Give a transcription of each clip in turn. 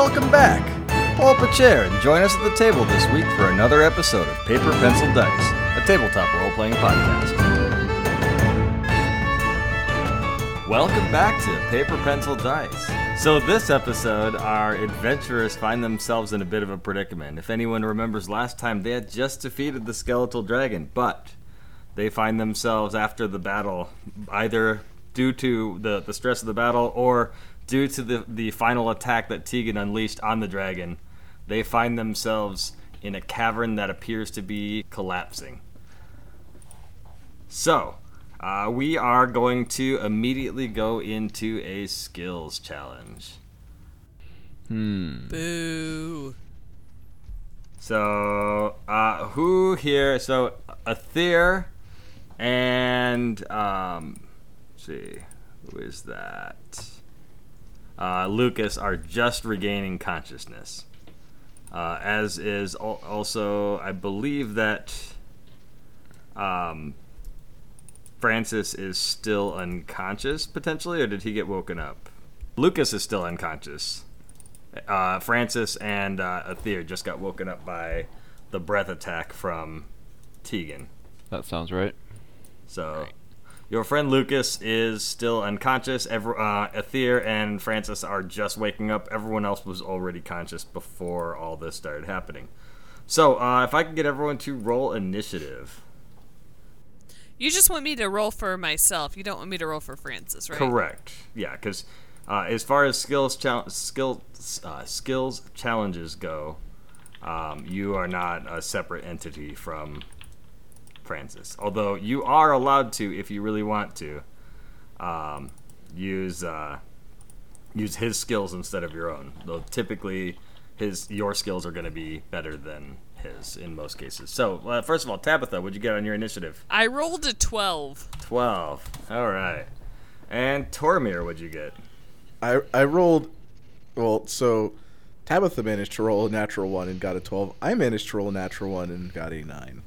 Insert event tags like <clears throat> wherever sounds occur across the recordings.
Welcome back. Pull up a chair and join us at the table this week for another episode of Paper Pencil Dice, a tabletop role playing podcast. Welcome back to Paper Pencil Dice. So, this episode, our adventurers find themselves in a bit of a predicament. If anyone remembers last time, they had just defeated the skeletal dragon, but they find themselves after the battle either due to the, the stress of the battle or due to the, the final attack that Tegan unleashed on the dragon, they find themselves in a cavern that appears to be collapsing. So, uh, we are going to immediately go into a skills challenge. Hmm. Boo. So, uh, who here? So, Aether and um, let's see, who is that? Uh, Lucas are just regaining consciousness. Uh, as is al- also, I believe that um, Francis is still unconscious potentially, or did he get woken up? Lucas is still unconscious. Uh, Francis and uh, Aether just got woken up by the breath attack from Tegan. That sounds right. So, your friend Lucas is still unconscious. Every, uh, and Francis are just waking up. Everyone else was already conscious before all this started happening. So, uh, if I could get everyone to roll initiative. You just want me to roll for myself. You don't want me to roll for Francis, right? Correct. Yeah, because uh, as far as skills chal- skills uh, skills challenges go, um, you are not a separate entity from Francis. Although you are allowed to, if you really want to, um, use uh, use his skills instead of your own. Though typically, his your skills are going to be better than his in most cases. So, uh, first of all, Tabitha, what'd you get on your initiative? I rolled a 12. Twelve. All right. And Tormir, what'd you get? I I rolled. Well, so Tabitha managed to roll a natural one and got a twelve. I managed to roll a natural one and got a nine.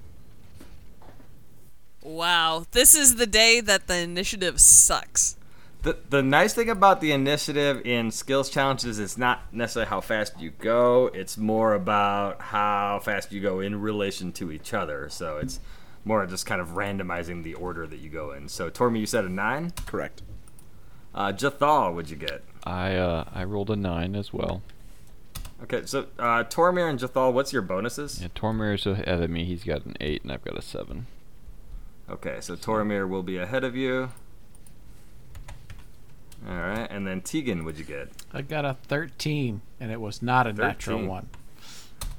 Wow. This is the day that the initiative sucks. The, the nice thing about the initiative in skills challenges is not necessarily how fast you go, it's more about how fast you go in relation to each other. So it's more just kind of randomizing the order that you go in. So, Tormir, you said a 9? Correct. Uh, Jathal, what'd you get? I uh, I rolled a nine as well. Okay, so uh, Tormir and Jathal, what's your bonuses? Yeah, Tormir is ahead of me. He's got an eight, and I've got a seven. Okay, so Tormir will be ahead of you. All right, and then Tegan, what'd you get? I got a 13, and it was not a natural one.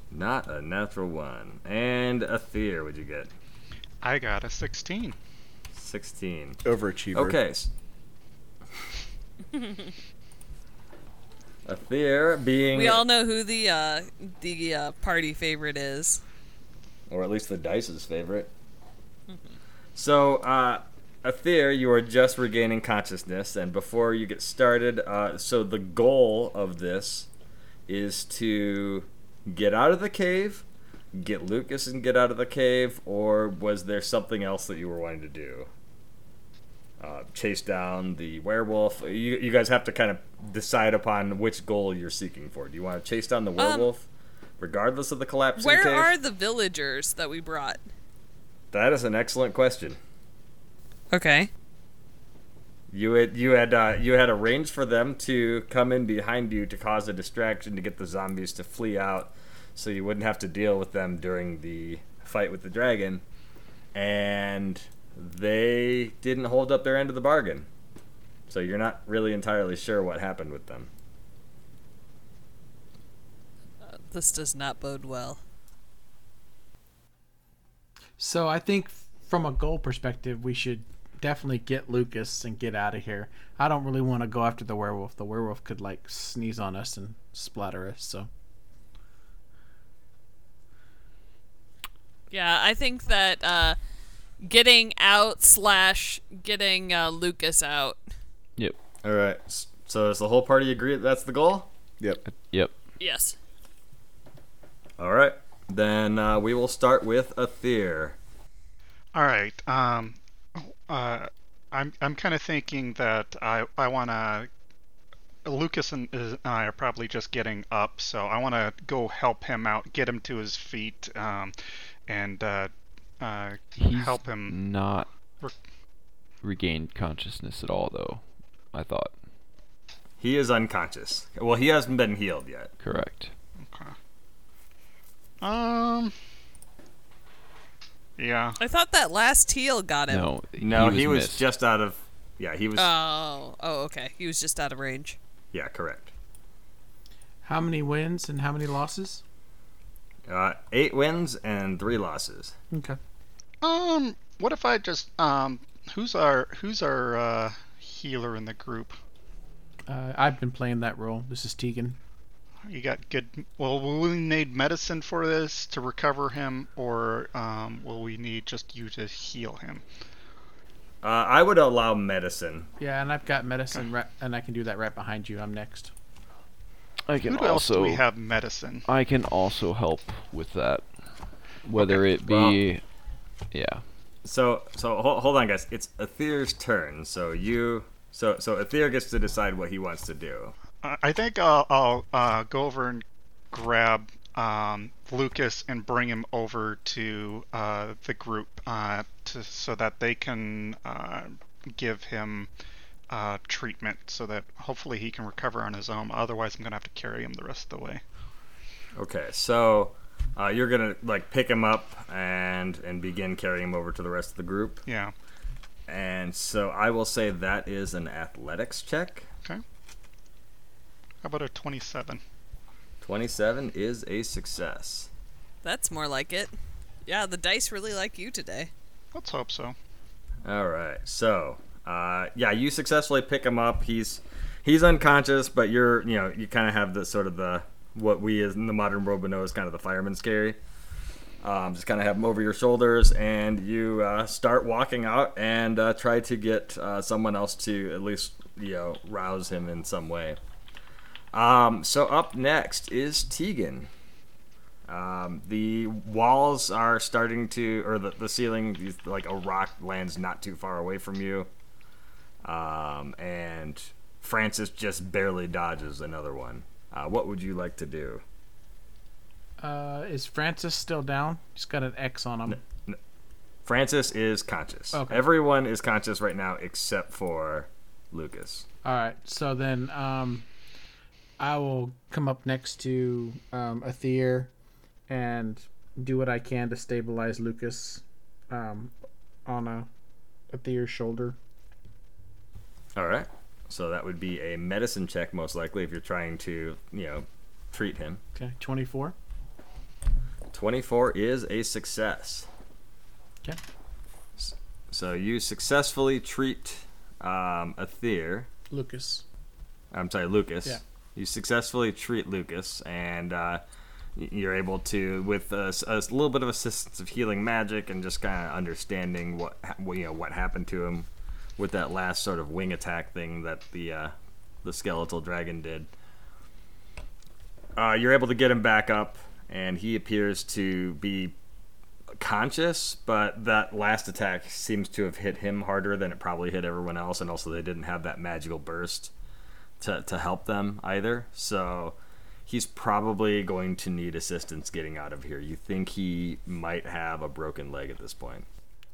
Not a natural one. And Aether, what'd you get? I got a 16. 16. Overachiever. Okay. s- <laughs> Aether being, We all know who the uh, the uh, party favorite is. or at least the dice's favorite. So, uh, Aether, you are just regaining consciousness, and before you get started, uh, so the goal of this is to get out of the cave, get Lucas and get out of the cave, or was there something else that you were wanting to do? Uh, chase down the werewolf. You, you guys have to kind of decide upon which goal you're seeking for. Do you want to chase down the werewolf, regardless of the collapsing Where cave? are the villagers that we brought? That is an excellent question. Okay. You had you had uh, you had arranged for them to come in behind you to cause a distraction to get the zombies to flee out, so you wouldn't have to deal with them during the fight with the dragon, and they didn't hold up their end of the bargain. So you're not really entirely sure what happened with them. Uh, this does not bode well. So I think from a goal perspective, we should definitely get Lucas and get out of here. I don't really want to go after the werewolf. The werewolf could like sneeze on us and splatter us. So Yeah, I think that uh, getting out slash getting uh, Lucas out. Yep. All right. So does the whole party agree that that's the goal? Yep. Yep. Yes. All right. Then uh, we will start with Aether. All right. Um, uh, I'm I'm kind of thinking that I I want to Lucas and uh, I are probably just getting up, so I want to go help him out, get him to his feet, um, and uh, uh, help him. not Re- regained consciousness at all, though. I thought. He is unconscious. Well, he hasn't been healed yet. Correct. Okay. Um. Yeah. I thought that last heal got him. No. No, he he was, just out of. Yeah, he was. Oh, oh, okay. He was just out of range. yeah, correct. How many wins and how many losses? Uh, eight wins and three losses. Okay. Um. What if I just um. Who's our Who's our uh, healer in the group? Uh, I've been playing that role. This is Tegan. You got good. Well, will we need medicine for this to recover him, or um, will we need just you to heal him? Uh, I would allow medicine. Yeah, and I've got medicine, right, and I can do that right behind you. I'm next. I can Who else do also. we have medicine? I can also help with that. Whether Okay, it be. yeah. So, so hold, hold on, guys. It's Aether's turn. So you, so so Aether gets to decide what he wants to do. I think I'll, I'll uh, go over and grab um, Lucas and bring him over to uh, the group uh, to, so that they can uh, give him uh, treatment so that hopefully he can recover on his own. Otherwise, I'm going to have to carry him the rest of the way. Okay, so uh, you're gonna like pick him up and and begin carrying him over to the rest of the group. Yeah. And so I will say that is an athletics check. How about a 27? Twenty-seven is a success. That's more like it. Yeah, the dice really like you today. Let's hope so. All right. So, uh, yeah, you successfully pick him up. He's he's unconscious, but you're you know you kind of have the sort of the what we as in the modern world would know as kind of the fireman's carry. Um, just kind of have him over your shoulders, and you uh, start walking out and uh, try to get uh, someone else to at least you know rouse him in some way. Um, so up next is Tegan. Um, the walls are starting to, or the, the ceiling, like a rock lands not too far away from you. Um, and Francis just barely dodges another one. Uh, what would you like to do? Uh, is Francis still down? He's got an X on him. Francis is conscious. Okay. Everyone is conscious right now except for Lucas. All right. So then, um, I will come up next to um, Aether and do what I can to stabilize Lucas um, on a Aether's shoulder. All right. So that would be a medicine check, most likely, if you're trying to, you know, treat him. Okay, 24. 24 is a success. Okay. So you successfully treat um, Aether. Lucas. I'm sorry, Lucas. Yeah. You successfully treat Lucas, and uh, you're able to, with a little bit of assistance of healing magic and just kind of understanding what what, you know what happened to him with that last sort of wing attack thing that the uh, the skeletal dragon did. Uh, you're able to get him back up, and he appears to be conscious, but that last attack seems to have hit him harder than it probably hit everyone else, and also they didn't have that magical burst to, to help them either. So he's probably going to need assistance getting out of here. You think he might have a broken leg at this point?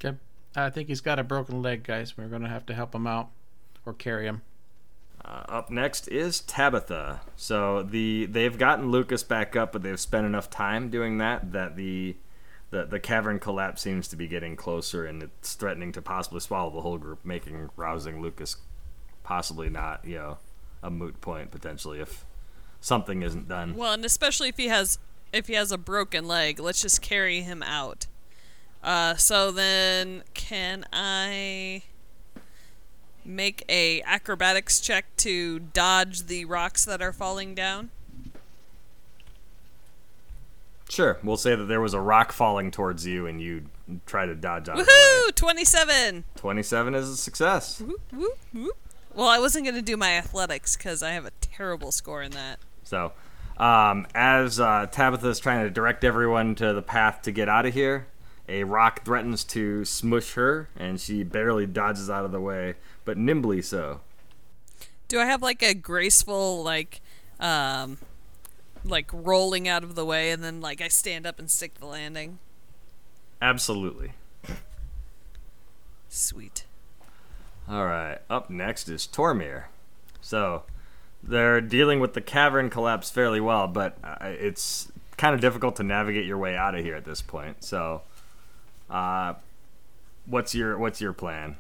Okay. I think he's got a broken leg, guys. We're going to have to help him out or carry him. Uh, up next is Tabitha. So the they've gotten Lucas back up, but they've spent enough time doing that that the the, the cavern collapse seems to be getting closer, and it's threatening to possibly swallow the whole group, making rousing Lucas possibly not you know a moot point potentially if something isn't done. Well, and especially if he has if he has a broken leg, let's just carry him out. Uh, so then, can I make a acrobatics check to dodge the rocks that are falling down? Sure, we'll say that there was a rock falling towards you, and you try to dodge out of the way. Woohoo! Twenty-seven. Twenty-seven is a success. Whoop, whoop, whoop. Well, I wasn't gonna do my athletics because I have a terrible score in that. So, um, as uh, Tabitha is trying to direct everyone to the path to get out of here, a rock threatens to smush her, and she barely dodges out of the way, but nimbly so. Do I have like a graceful like um like rolling out of the way and then like I stand up and stick the landing? Absolutely. Sweet. All right. Up next is Tormir. So they're dealing with the cavern collapse fairly well, but uh, it's kind of difficult to navigate your way out of here at this point. So, uh, what's your what's your plan?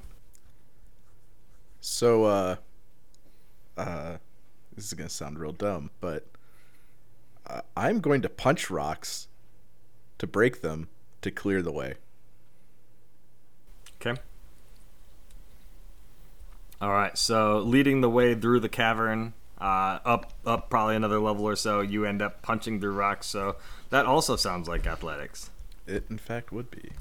So, uh, uh, this is gonna sound real dumb, but uh, I'm going to punch rocks to break them to clear the way. Okay. All right. So leading the way through the cavern, uh, up up probably another level or so, you end up punching through rocks. So that also sounds like athletics. It, in fact, would be.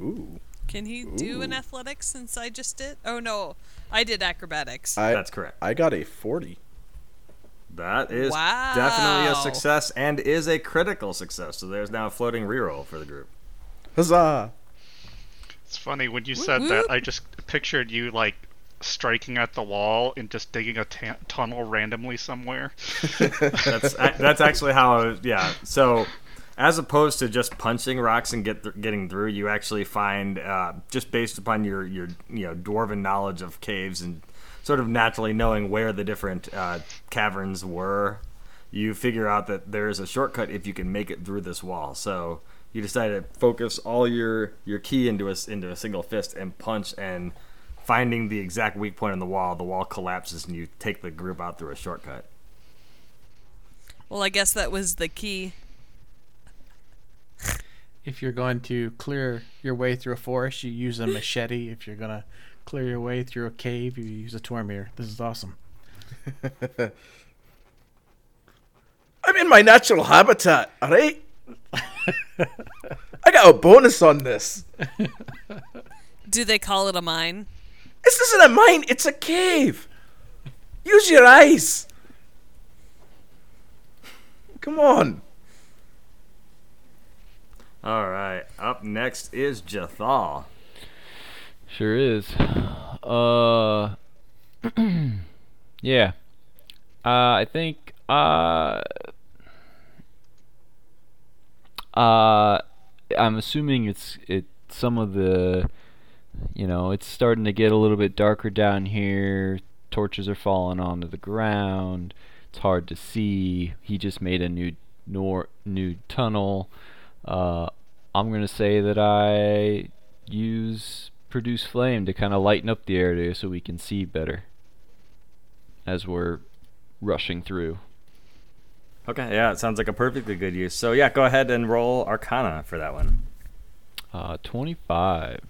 Ooh, Can he do an athletics since I just did? Oh no, I did acrobatics. I, That's correct. I got a forty. That is definitely a success and is a critical success. So there's now a floating reroll for the group. Huzzah! It's funny when you said that. I just pictured you like striking at the wall and just digging a tunnel randomly somewhere. <laughs> That's <laughs> that's actually how. I was, yeah. So as opposed to just punching rocks and get th- getting through, you actually find uh, just based upon your your you know dwarven knowledge of caves and sort of naturally knowing where the different uh, caverns were, you figure out that there is a shortcut if you can make it through this wall. So you decide to focus all your your ki into a s- into a single fist and punch and finding the exact weak point in the wall. The wall collapses and you take the group out through a shortcut. well, I guess that was the key. If you're going to clear your way through a forest, you use a machete. If you're gonna clear your way through a cave, you use a Tormir. This is awesome. <laughs> I'm in my natural habitat. All right. <laughs> I got a bonus on this. Do they call it a mine? This isn't a mine. It's a cave. Use your eyes. Come on. All right. Up next is Jathal. Sure is. Uh, <clears throat> yeah. Uh, I think. Uh, uh, I'm assuming it's it. Some of the, you know, it's starting to get a little bit darker down here. Torches are falling onto the ground. It's hard to see. He just made a new nor new tunnel. Uh, I'm gonna say that I use produce flame to kind of lighten up the area so we can see better as we're rushing through. Okay, yeah, it sounds like a perfectly good use. So yeah, go ahead and roll Arcana for that one. Uh, 25.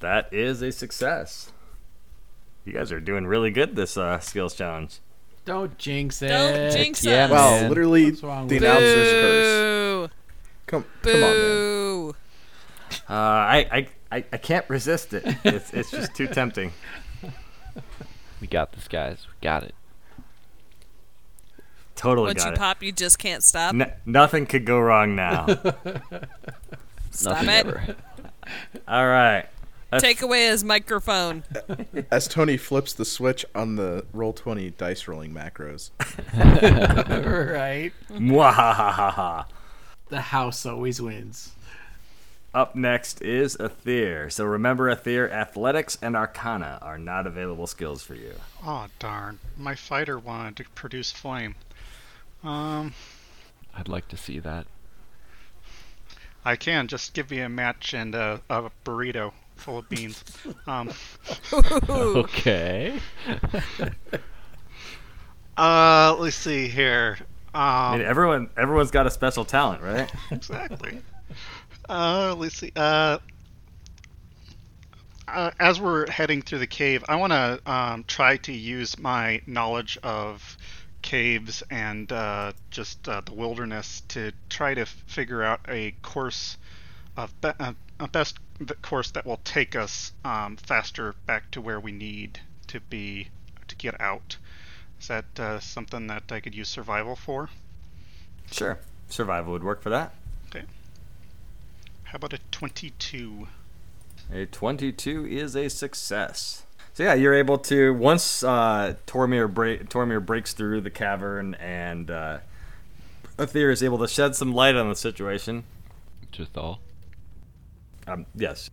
That is a success. You guys are doing really good this uh, skills challenge. Don't jinx it. Don't jinx yeah, us. Well, man. literally, the with announcer's curse. Boo! Come, come on, man. Uh, I, I, I, I can't resist it. It's, it's just too tempting. <laughs> We got this, guys. We got it. Totally Once got you it. pop, you just can't stop. N- nothing could go wrong now. <laughs> Stop Nothing it. ever. All right. Let's- Take away his microphone. <laughs> As Tony flips the switch on the roll twenty dice rolling macros. <laughs> right. Mwahahaha. The house always wins. Up next is Aether. So remember, Aether, Athletics and Arcana are not available skills for you. Oh darn! My fighter wanted to produce flame. Um, I'd like to see that. I can just give me a match and a, a burrito full of beans. Um, <laughs> Okay. <laughs> uh, let's see here. I Um, mean, everyone, everyone's got a special talent, right? <laughs> exactly. Uh, let's see. Uh, uh, as we're heading through the cave, I want to um, try to use my knowledge of caves and uh, just uh, the wilderness to try to figure out a course of be- uh, a best course that will take us um, faster back to where we need to be to get out. Is that uh, something that I could use survival for? Sure. Survival would work for that. Okay. How about a 22? A 22 is a success. So So yeah, you're able to once uh, Tormir break, Tormir breaks through the cavern and uh, Aether is able to shed some light on the situation. Just all. Um, yes,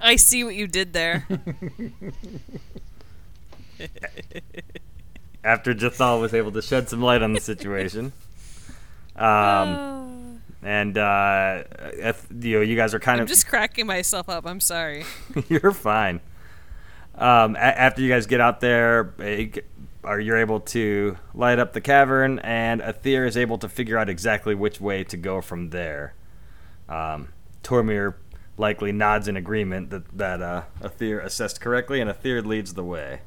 I see what you did there. <laughs> after Jathal was able to shed some light on the situation. <laughs> Um, <sighs> and uh, Eth- you know, you guys are kind of I'm of just cracking myself up. I'm sorry. <laughs> you're fine. Um, a- after you guys get out there, g- are you're able to light up the cavern, and Aether is able to figure out exactly which way to go from there. Um, Tormir likely nods in agreement that that uh, assessed correctly, and Aether leads the way.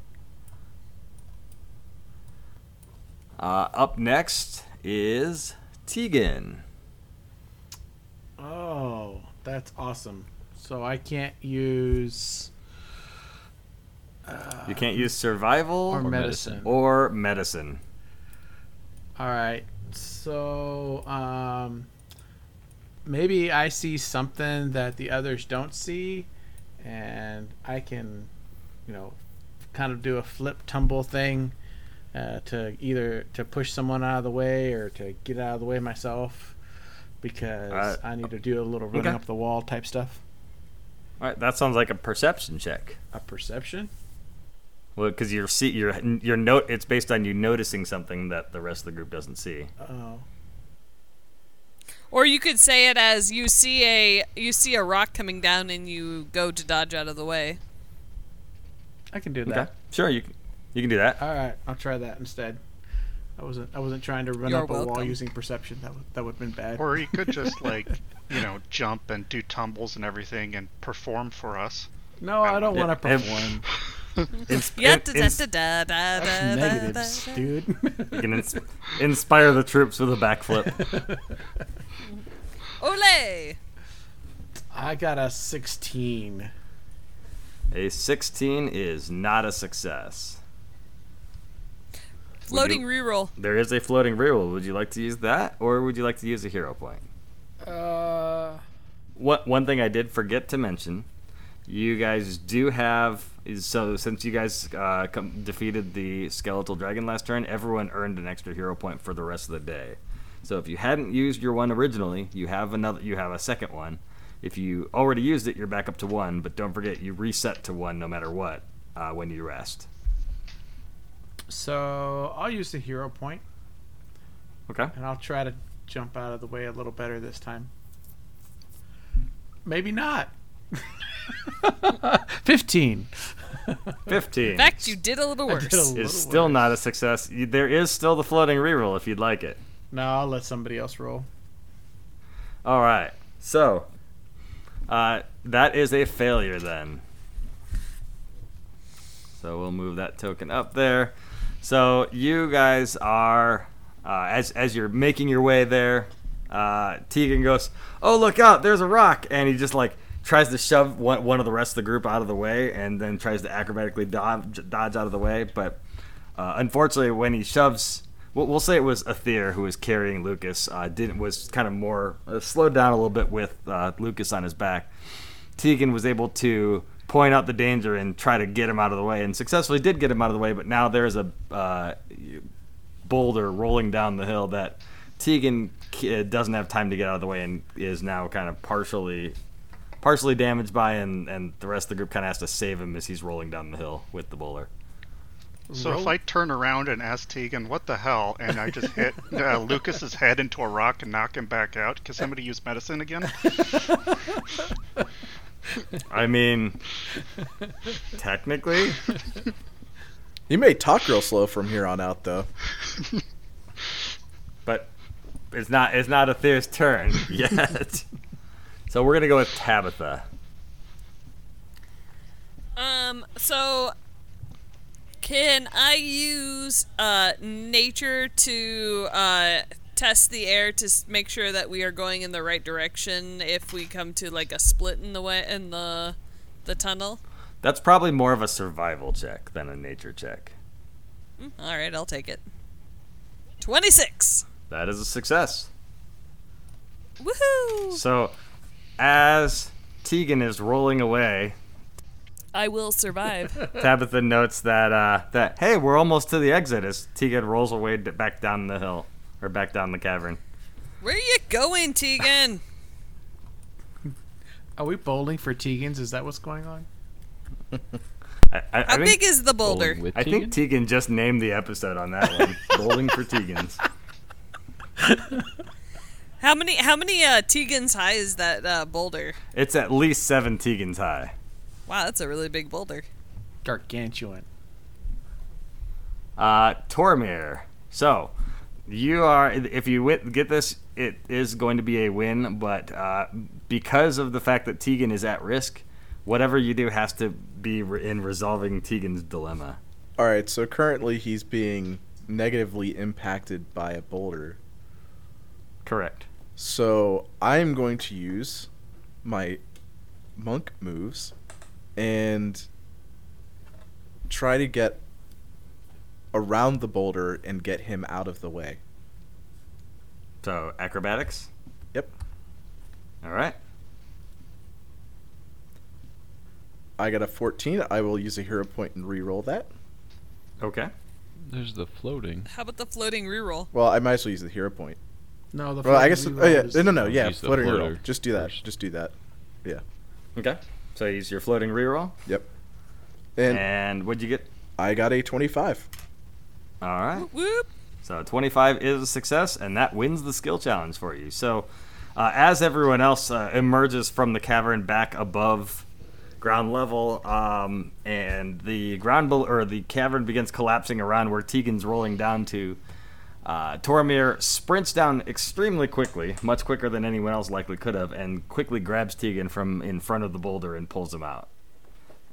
Uh, up next is Tegan. Oh, that's awesome. So I can't use. You can't use survival Or medicine. or medicine. All right. So um, maybe I see something that the others don't see, and I can, you know, kind of do a flip tumble thing uh, to either to push someone out of the way or to get out of the way myself because Uh, I need to do a little running okay. up the wall type stuff. All right, that sounds like a perception check. A perception. Well, because your see your your note it's based on you noticing something that the rest of the group doesn't see. Oh. Or you could say it as you see a you see a rock coming down and you go to dodge out of the way. I can do that. Okay, sure you can, you can do that. All right, I'll try that instead. I wasn't I wasn't trying to run You're up a wall using perception. That would that would have been bad. Or you could just <laughs> like, you know, jump and do tumbles and everything and perform for us. no, I um, don't Yeah, want to perform. <laughs> <laughs> In- negatives, da, da. dude. <laughs> you can ins- <laughs> inspire the troops with a backflip. Ole! I got a 16. A 16 is not a success. Floating you- reroll. There is a floating reroll. Would you like to use that, or would you like to use a hero point? Uh, One one thing I did forget to mention, you guys do have is so since you guys uh, com- defeated the skeletal dragon last turn, everyone earned an extra hero point for the rest of the day. So if you hadn't used your one originally, you have another. You have a second one. If you already used it, you're back up to one. But don't forget, you reset to one no matter what uh, when you rest. so I'll use the hero point, Okay. and I'll try to jump out of the way a little better this time. Maybe not. <laughs> <laughs> 15. Fifteen. In fact, you did a little worse. a little is still worse. not a success. There is still the floating reroll if you'd like it. No, I'll let somebody else roll. All right. So, uh, that is a failure then. So we'll move that token up there. So you guys are, uh, as as you're making your way there, uh, Tegan goes, "Oh look out! There's a rock!" And he just like tries to shove one, one of the rest of the group out of the way, and then tries to acrobatically dodge, dodge out of the way. But uh, unfortunately, when he shoves, we'll, we'll say it was Aether who was carrying Lucas. Uh, didn't was kind of more uh, slowed down a little bit with uh, Lucas on his back. Tegan was able to point out the danger and try to get him out of the way, and successfully did get him out of the way. But now there's a uh, boulder rolling down the hill that Tegan uh, doesn't have time to get out of the way, and is now kind of partially partially damaged by, and, and the rest of the group kind of has to save him as he's rolling down the hill with the bowler. So Roll- if I turn around and ask Tegan, what the hell, and I just hit <laughs> uh, Lucas's head into a rock and knock him back out, can somebody use medicine again? <laughs> I mean, technically, You may talk real slow from here on out, though. <laughs> but it's not it's not a Aether's turn yet. So we're gonna go with Tabitha. Um, so can I use uh nature to uh test the air to make sure that we are going in the right direction if we come to like a split in the way in the the tunnel? That's probably more of a survival check than a nature check. All right, I'll take it. 26. That is a success. Woohoo! So, as Tegan is rolling away, I will survive. <laughs> Tabitha notes that uh, that hey, we're almost to the exit as Tegan rolls away d- back down the hill or back down the cavern. Where are you going, Tegan? <laughs> Are we bowling for Tegans? Is that what's going on? <laughs> I, I, I How think, big is the boulder? Bowling with I think Tegan? Tegan just named the episode on that one. Bowling for Tegans. How many how many uh, Tegans high is that uh, boulder? It's at least seven Tegans high. Wow, that's a really big boulder. Gargantuan. Uh, Tormir. So, you are. If you win, get this, it is going to be a win. But uh, because of the fact that Tegan is at risk, whatever you do has to be re- in resolving Tegan's dilemma. All right, so currently he's being negatively impacted by a boulder. Correct. So I'm going to use my monk moves and try to get around the boulder and get him out of the way. So acrobatics. Yep. All right. I got a 14. I will use a hero point and re-roll that. Okay. There's the floating. How about the floating reroll? Well, I might as well use the hero point. No, the Well, I guess. floating Oh yeah, no, no, no, yeah, Use the floating reroll. Just do that. first. Just do that. Yeah. Okay. So use your floating reroll. Yep. And And what'd you get? I got a 25. All right. Whoop. So 25 is a success, and that wins the skill challenge for you. So, uh, as everyone else uh, emerges from the cavern back above ground level, um, and the ground bel or the cavern begins collapsing around where Tegan's rolling down to, uh, Tormir sprints down extremely quickly, much quicker than anyone else likely could have, and quickly grabs Tegan from in front of the boulder and pulls him out.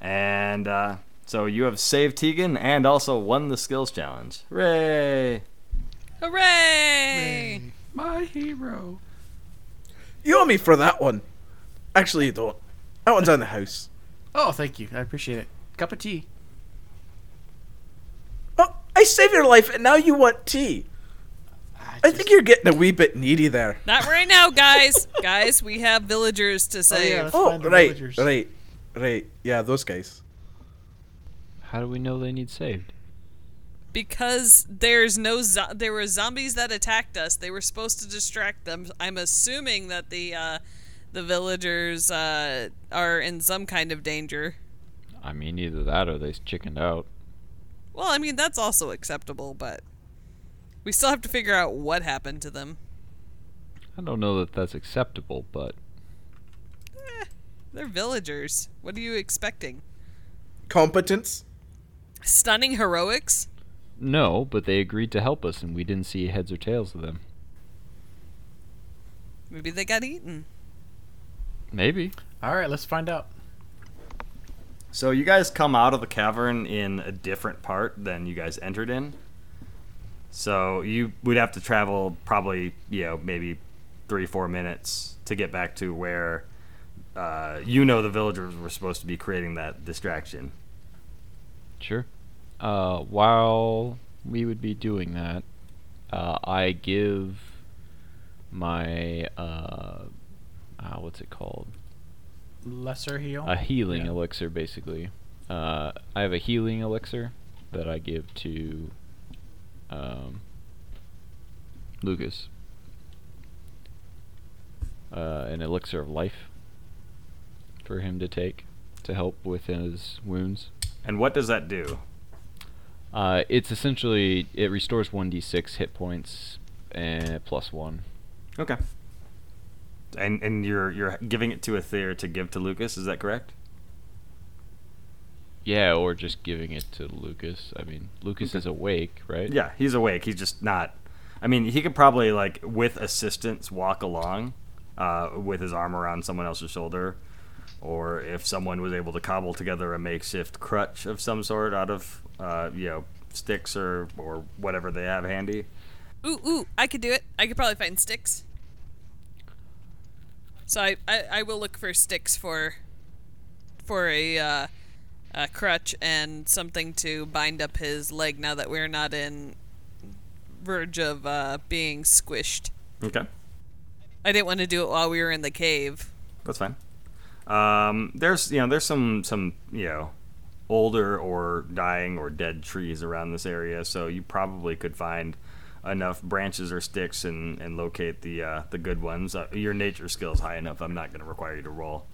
And uh, so you have saved Tegan and also won the skills challenge. Hooray! Hooray! My hero. You owe me for that one. Actually, you don't. That one's on the house. Oh, thank you. I appreciate it. Cup of tea. Oh, I saved your life, and now you want tea. I think you're getting a wee bit needy there. Not right now, guys. <laughs> guys, we have villagers to Oh, save. yeah, Oh, right, villagers. right, right. Yeah, those guys. How do we know they need saved? because there's no zo- there were zombies that attacked us. They were supposed to distract them. I'm assuming that the uh, the villagers uh, are in some kind of danger. I mean, either that or they chickened out. Well, I mean that's also acceptable, but we still have to figure out what happened to them. I don't know that that's acceptable, but eh, They're villagers. What are you expecting? Competence. Stunning heroics? no. But they agreed to help us, and we didn't see heads or tails of them. Maybe they got eaten. Maybe. All right, let's find out. So you guys come out of the cavern in a different part than you guys entered in. So you would have to travel probably, you know, maybe three, four minutes to get back to where uh, you know the villagers were supposed to be creating that distraction. Sure. Uh, while we would be doing that, uh, I give my uh, uh, what's it called? Lesser heal. A healing Yeah. elixir, basically. Uh, I have a healing elixir that I give to um, Lucas. Uh, an elixir of life for him to take to help with his wounds. And what does that do? Uh, it's essentially it restores one d six hit points and plus one. Okay. And and you're you're giving it to Aether to give to Lucas, is that correct? Yeah, or just giving it to Lucas. I mean, Lucas Okay. is awake, right? Yeah, he's awake. He's just not. I mean, he could probably like with assistance walk along, uh, with his arm around someone else's shoulder, or if someone was able to cobble together a makeshift crutch of some sort out of, uh, you know, sticks or or whatever they have handy. Ooh, ooh, I could do it. I could probably find sticks. So I, I, I will look for sticks for for a, uh, a crutch and something to bind up his leg now that we're not in verge of uh, being squished. Okay, I didn't want to do it while we were in the cave. that's fine. Um, there's you know there's some some you know older or dying or dead trees around this area, so you probably could find enough branches or sticks and, and locate the uh, the good ones. Uh, your nature skill's high enough. I'm not going to require you to roll.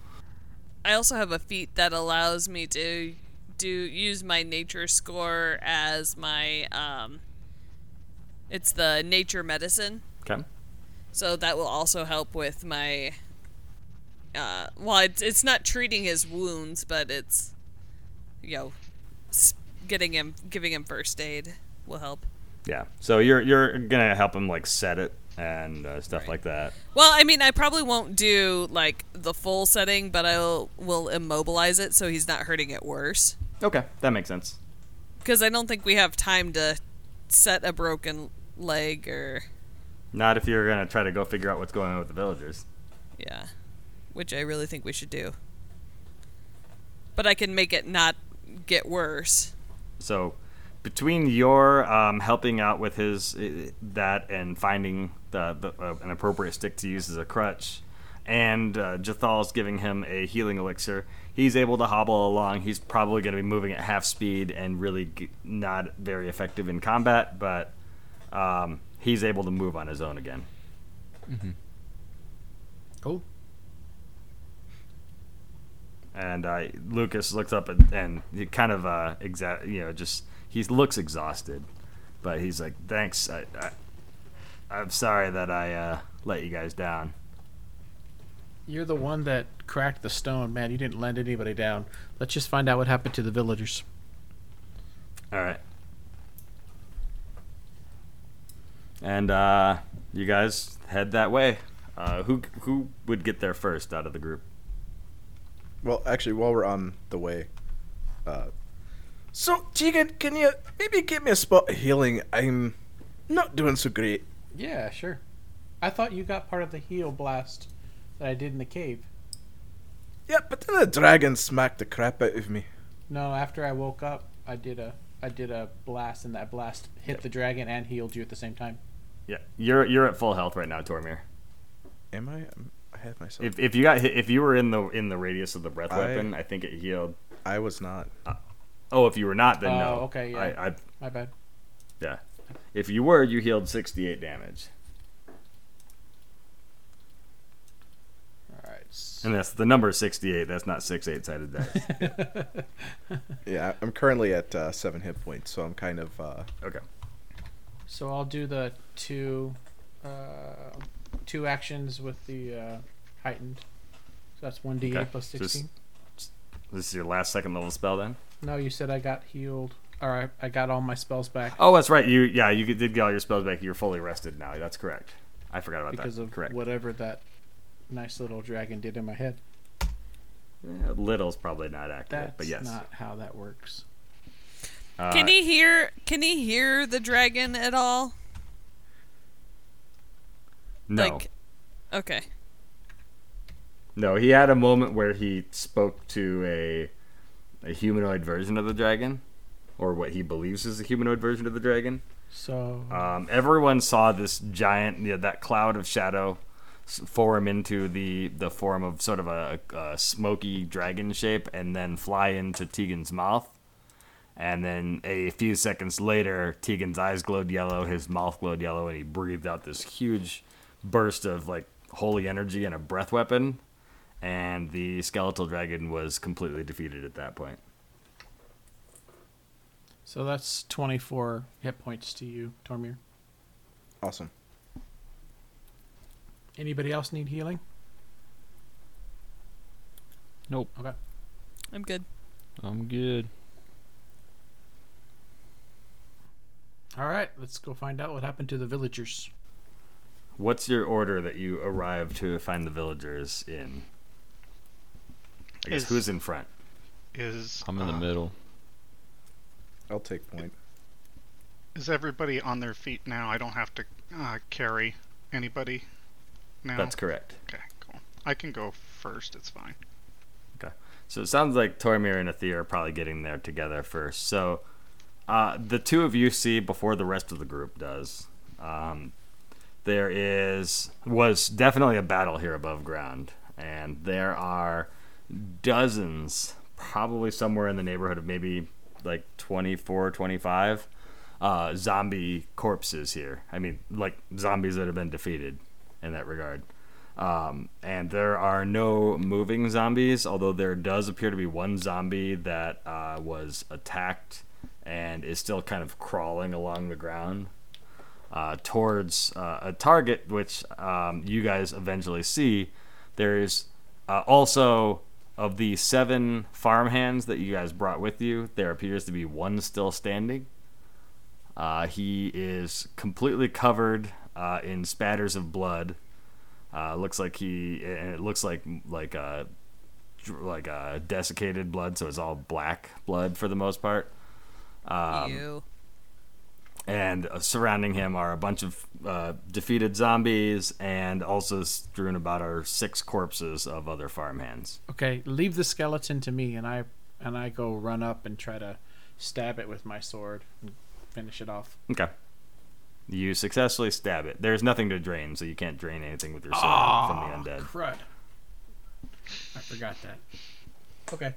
I also have a feat that allows me to do use my nature score as my um it's the nature medicine. Okay. So that will also help with my uh well it's, it's not treating his wounds, but it's you know getting him giving him first aid will help. Yeah. So you're you're gonna help him like set it and uh, stuff like that. Well, I mean, I probably won't do like the full setting, but I'll will immobilize it so he's not hurting it worse. Okay, that makes sense. Because I don't think we have time to set a broken leg or Not if you're gonna try to go figure out what's going on with the villagers. yeah, which I really think we should do. But I can make it not get worse. So, between your um, helping out with his that and finding the, the uh, an appropriate stick to use as a crutch, and uh, Jathal's giving him a healing elixir, he's able to hobble along. He's probably going to be moving at half speed and really g- not very effective in combat, but um, he's able to move on his own again. Cool. And uh, Lucas looks up and, and he kind of uh, exa- you know just he looks exhausted, but he's like, "Thanks, I, I, I'm sorry that I uh, let you guys down." You're the one that cracked the stone, man. You didn't let anybody down. Let's just find out what happened to the villagers. All right. And uh, you guys head that way. Uh, who who would get there first out of the group? Well, actually, while we're on the way, uh, so Tegan, can you maybe give me a spot of healing? I'm not doing so great. Yeah, sure. I thought you got part of the heal blast that I did in the cave. Yeah, but then the dragon smacked the crap out of me. No, after I woke up, I did a I did a blast, and that blast hit the dragon and healed you at the same time. Yeah, you're you're at full health right now, Tormir. Am I? I'm- I had myself. If, if you got hit, if you were in the in the radius of the breath I- weapon, I think it healed. I was not. Uh, oh, if you were not, then Oh, no. okay, yeah. I, I My bad. yeah. If you were, you healed 68 damage, All right. and that's the number 68. That's not six eight sided dice. <laughs> Yeah, I'm currently at uh, seven hit points, so I'm kind of. Uh, okay. So I'll do the two, uh, two actions with the uh, heightened. So that's one d8 Okay. plus Just- sixteen. This is your last second level spell then. No, you said I got healed. All right, I got all my spells back Oh, that's right. You yeah, you did get all your spells back. You're fully rested now. That's correct. I forgot about because that. Because of correct. whatever that nice little dragon did in my head. Yeah, little's probably not accurate, That's but yes. That's not how that works. Uh, Can he hear? Can he hear the dragon at all? No, Like, okay. no. He had a moment where he spoke to a a humanoid version of the dragon, or what he believes is a humanoid version of the dragon. So Um, everyone saw this giant, you know, that cloud of shadow form into the the form of sort of a, a smoky dragon shape, and then fly into Tegan's mouth. And then a few seconds later, Tegan's eyes glowed yellow, his mouth glowed yellow, and he breathed out this huge burst of like holy energy and a breath weapon. And the skeletal dragon was completely defeated at that point. So that's twenty four hit points to you, Tormir. awesome. Anybody else need healing? Nope, Okay. I'm good. I'm good. All right, let's go find out what happened to the villagers. What's your order that you arrive to find the villagers in? I guess Is- who's in front? Is I'm in the uh, middle. I'll take point. Is everybody on their feet now? I don't have to uh, carry anybody now. That's correct. Okay, cool. I can go first. It's fine. Okay. So it sounds like Tormir and Aether are probably getting there together first. So uh, the two of you see before the rest of the group does. Um, there is was definitely a battle here above ground, and there are dozens, probably somewhere in the neighborhood of maybe like 24, 25 uh, zombie corpses here. I mean, like zombies that have been defeated in that regard. Um, and there are no moving zombies, although there does appear to be one zombie that uh, was attacked and is still kind of crawling along the ground uh, towards uh, a target, which um, you guys eventually see. There's uh, also of the seven farmhands that you guys brought with you, there appears to be one still standing. Uh, he is completely covered uh, in spatters of blood. Uh, looks like he, and it looks like like a like a desiccated blood, so it's all black blood for the most part. Um, Ew. And uh, surrounding him are a bunch of uh, defeated zombies, and also strewn about are six corpses of other farmhands. Okay, leave the skeleton to me, and I and I go run up and try to stab it with my sword and finish it off. Okay. You successfully stab it. There's nothing to drain, so you can't drain anything with your sword Ah, from the undead. Crud. I forgot that. Okay.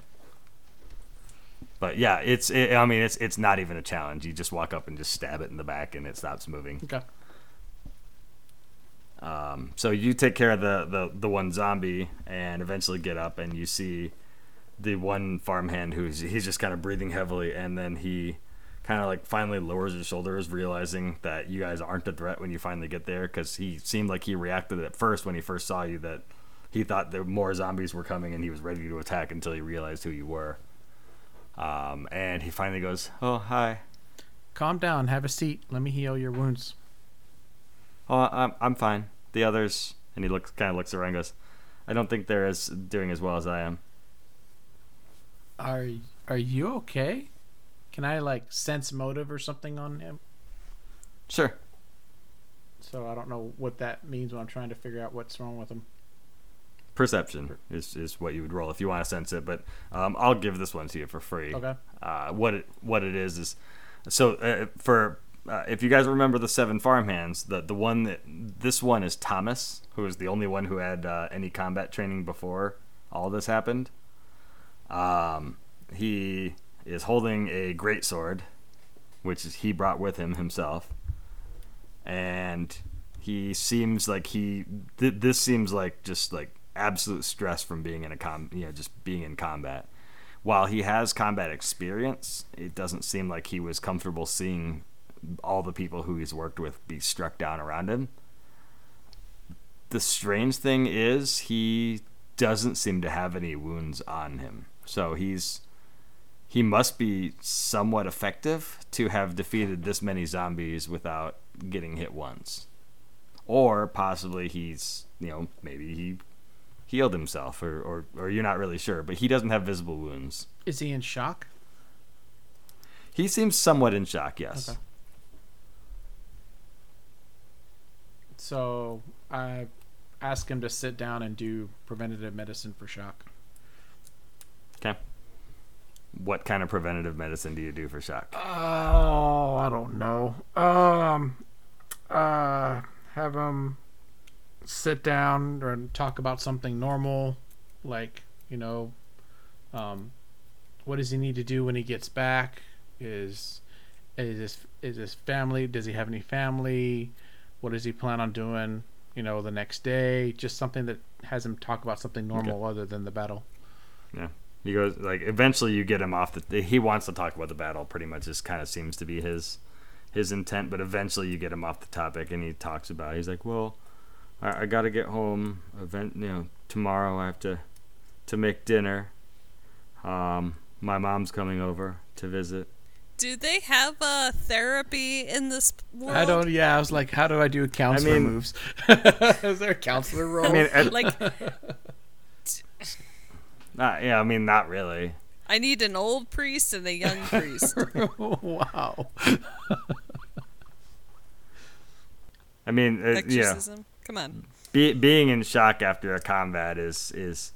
But yeah, it's. It, I mean, it's it's not even a challenge. You just walk up and just stab it in the back, and it stops moving. Okay. Um, so you take care of the, the the one zombie, and eventually get up, and you see the one farmhand who's he's just kind of breathing heavily, and then he kind of like finally lowers his shoulders, realizing that you guys aren't a threat when you finally get there, because he seemed like he reacted at first when he first saw you that he thought there more zombies were coming, and he was ready to attack until he realized who you were. Um, and he finally goes, "Oh hi, Calm down. Have a seat. Let me heal your wounds. Oh, I'm I'm fine. The others, and he looks kind of looks around, and goes, I don't think they're as doing as well as I am. Are Are you okay? Can I like sense motive or something on him? Sure. So I don't know what that means when I'm trying to figure out what's wrong with him. Perception is, is what you would roll if you want to sense it, but um, I'll give this one to you for free. Okay. Uh, what it what it is is so uh, for uh, if you guys remember the seven farmhands, the the one that this one is Thomas, who is the only one who had uh, any combat training before all this happened. Um, he is holding a great sword, which is, he brought with him himself, and he seems like he th- this seems like just like absolute stress from being in a com you know just being in combat. While he has combat experience it doesn't seem like he was comfortable seeing all the people who he's worked with be struck down around him. The strange thing is he doesn't seem to have any wounds on him. So he's he must be somewhat effective to have defeated this many zombies without getting hit once. Or possibly he's you know maybe he healed himself or, or or you're not really sure but he doesn't have visible wounds Is he in shock? he seems somewhat in shock yes Okay. So I ask him to sit down and do preventative medicine for shock. okay what kind of preventative medicine do you do for shock Oh, I don't know. Um, uh, have him sit down and talk about something normal, like you know, um, what does he need to do when he gets back? Is is his is his family? Does he have any family? What does he plan on doing? You know, the next day. Just something that has him talk about something normal other than the battle. yeah he goes like eventually you get him off the he wants to talk about the battle pretty much just kind of seems to be his his intent but eventually you get him off the topic and he talks about he's like well i, I gotta get home event you know tomorrow i have to to make dinner um my mom's coming over to visit Do they have uh, therapy in this world? I don't. Yeah, I was like, how do I do counselor mean- moves? <laughs> is there a counselor role? i mean at- Like, <laughs> not, yeah i mean not really I need an old priest and a young priest. <laughs> wow. i mean uh, yeah Exorcism. Come on. be, being in shock after a combat is is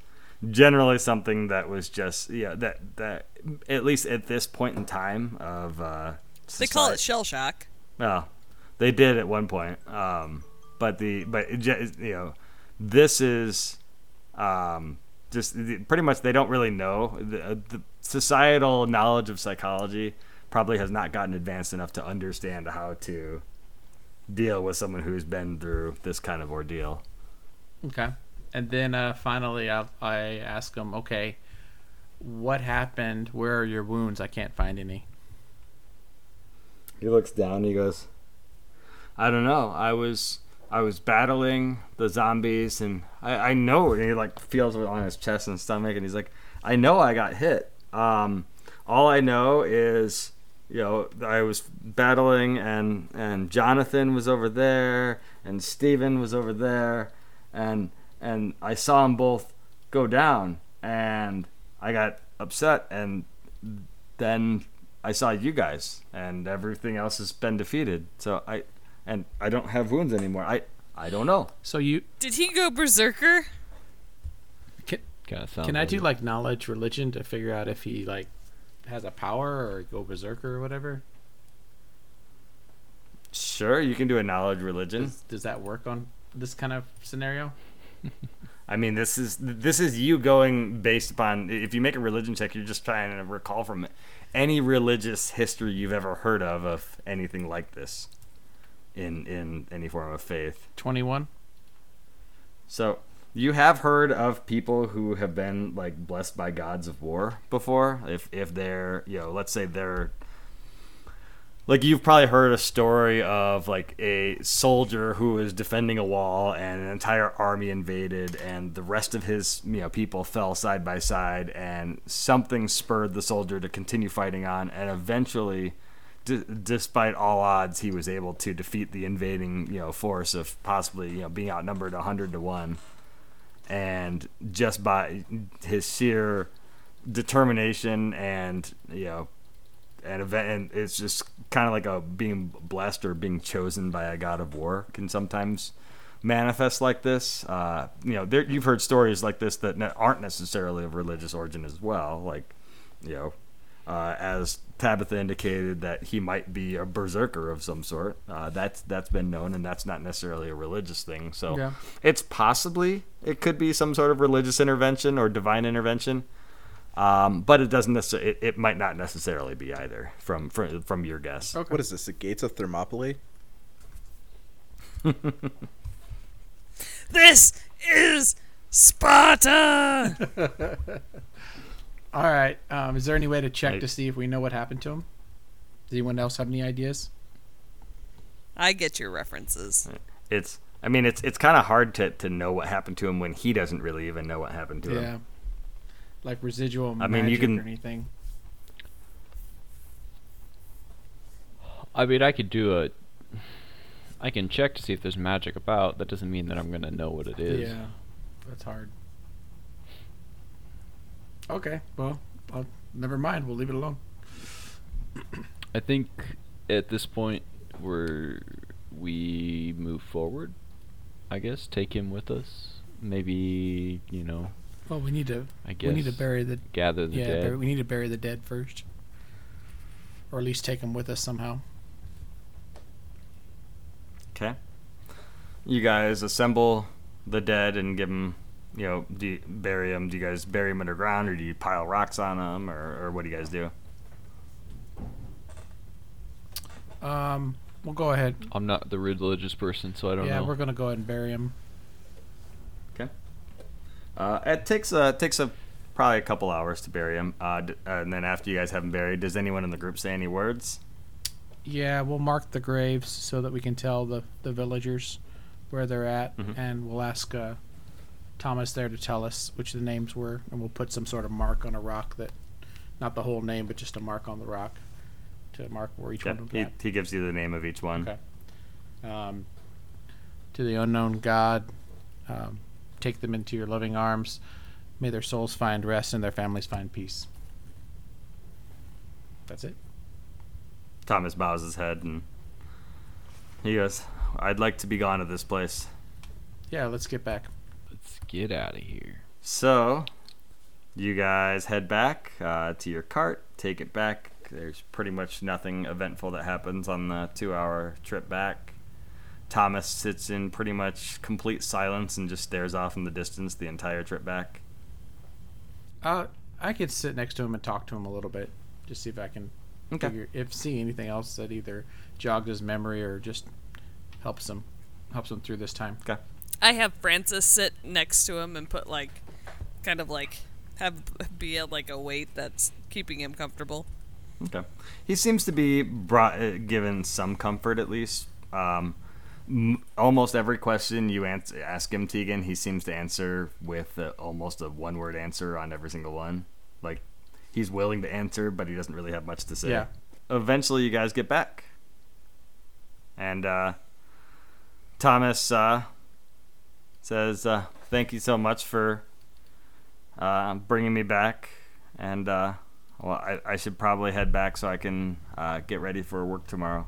generally something that was just yeah that that at least at this point in time of uh They call it shell shock. well they did at one point um but the but it, you know this is um just pretty much they don't really know the, uh, the societal knowledge of psychology probably has not gotten advanced enough to understand how to deal with someone who's been through this kind of ordeal. Okay. And then uh, finally, I, I ask him, okay, what happened? Where are your wounds? I can't find any. He looks down. He goes, "I don't know. I was I was battling the zombies, and I, I know." And he like feels it on his chest and stomach, and he's like, "I know I got hit. Um, all I know is." You know, I was battling, and and Jonathan was over there, and Steven was over there, and and I saw them both go down, and I got upset, and then I saw you guys, and everything else has been defeated. So I, and I don't have wounds anymore. I, I don't know. So you Did he go berserker? can, Kind of sounds. can I do like knowledge religion to figure out if he like has a power or go berserker or whatever? Sure, you can do a knowledge religion. Does, does that work on this kind of scenario? <laughs> I mean, this is this is you going based upon if you make a religion check, you're just trying to recall from any religious history you've ever heard of of anything like this in in any form of faith. Twenty one. So you have heard of people who have been like blessed by gods of war before. If if they're you know, let's say they're like you've probably heard a story of like a soldier who was defending a wall and an entire army invaded and the rest of his you know people fell side by side and something spurred the soldier to continue fighting on and eventually d- despite all odds he was able to defeat the invading you know force of possibly you know being outnumbered 100 to 1 and just by his sheer determination and you know and event and it's just kind of like a being blessed or being chosen by a god of war can sometimes manifest like this. Uh, you know there, you've heard stories like this that aren't necessarily of religious origin as well like you know uh, as Tabitha indicated that he might be a berserker of some sort uh, that's that's been known and that's not necessarily a religious thing so Yeah. it's possibly it could be some sort of religious intervention or divine intervention um, but it doesn't necessarily. It, it might not necessarily be either from from, from your guess. Okay. What is this? The gates of Thermopylae? <laughs> This is Sparta. <laughs> All right. Um, is there any way to check Right. to see if we know what happened to him? Does anyone else have any ideas? I get your references. It's. I mean, it's it's kind of hard to, to know what happened to him when he doesn't really even know what happened to yeah. him. Yeah. Like residual I magic mean, you can- or anything. I mean, I could do a. I can check to see if there's magic about. That doesn't mean that I'm gonna know what it is. Yeah, that's hard. Okay, well, i never mind. We'll leave it alone. I think at this point we're we move forward. I guess take him with us. Maybe you know. Well, we need to. I guess We need to bury the. gather the yeah, dead. bury, we need to bury the dead first, or at least take him with us somehow. Okay. You guys assemble the dead and give them. You know, do you bury them? Do you guys bury them underground, or do you pile rocks on them, or, or what do you guys do? Um, we'll go ahead. I'm not the religious person, so I don't yeah, know. we're gonna go ahead and bury him. Okay. Uh, it takes a takes a probably a couple hours to bury him, uh, d- and then after you guys have him buried, does anyone in the group say any words? Yeah, we'll mark the graves so that we can tell the the villagers where they're at, Mhm. and we'll ask uh, Thomas there to tell us which the names were, and we'll put some sort of mark on a rock that, not the whole name, but just a mark on the rock to mark where each Yeah, one he, he gives you the name of each one. Okay. Um, to the unknown God, um, take them into your loving arms. May their souls find rest and their families find peace. That's it. Thomas bows his head and he goes, "I'd like to be gone of this place." Yeah, let's get back. Let's get out of here. So, you guys head back uh, to your cart, take it back. There's pretty much nothing eventful that happens on the two-hour trip back. Thomas sits in pretty much complete silence and just stares off in the distance the entire trip back. Uh, I could sit next to him and talk to him a little bit, just see if I can Okay. figure if see anything else that either jogs his memory or just helps him helps him through this time. Okay. I have Francis sit next to him and put like, kind of like, have be a, like a weight that's keeping him comfortable. Okay. He seems to be brought, uh, given some comfort at least. Um, m- almost every question you ans- ask him, Tegan, he seems to answer with uh, almost a one-word answer on every single one. Like he's willing to answer, but he doesn't really have much to say. Yeah. Eventually, you guys get back, and uh, Thomas uh, says, uh, "Thank you so much for uh, bringing me back, and uh, well, I, I should probably head back so I can uh, get ready for work tomorrow."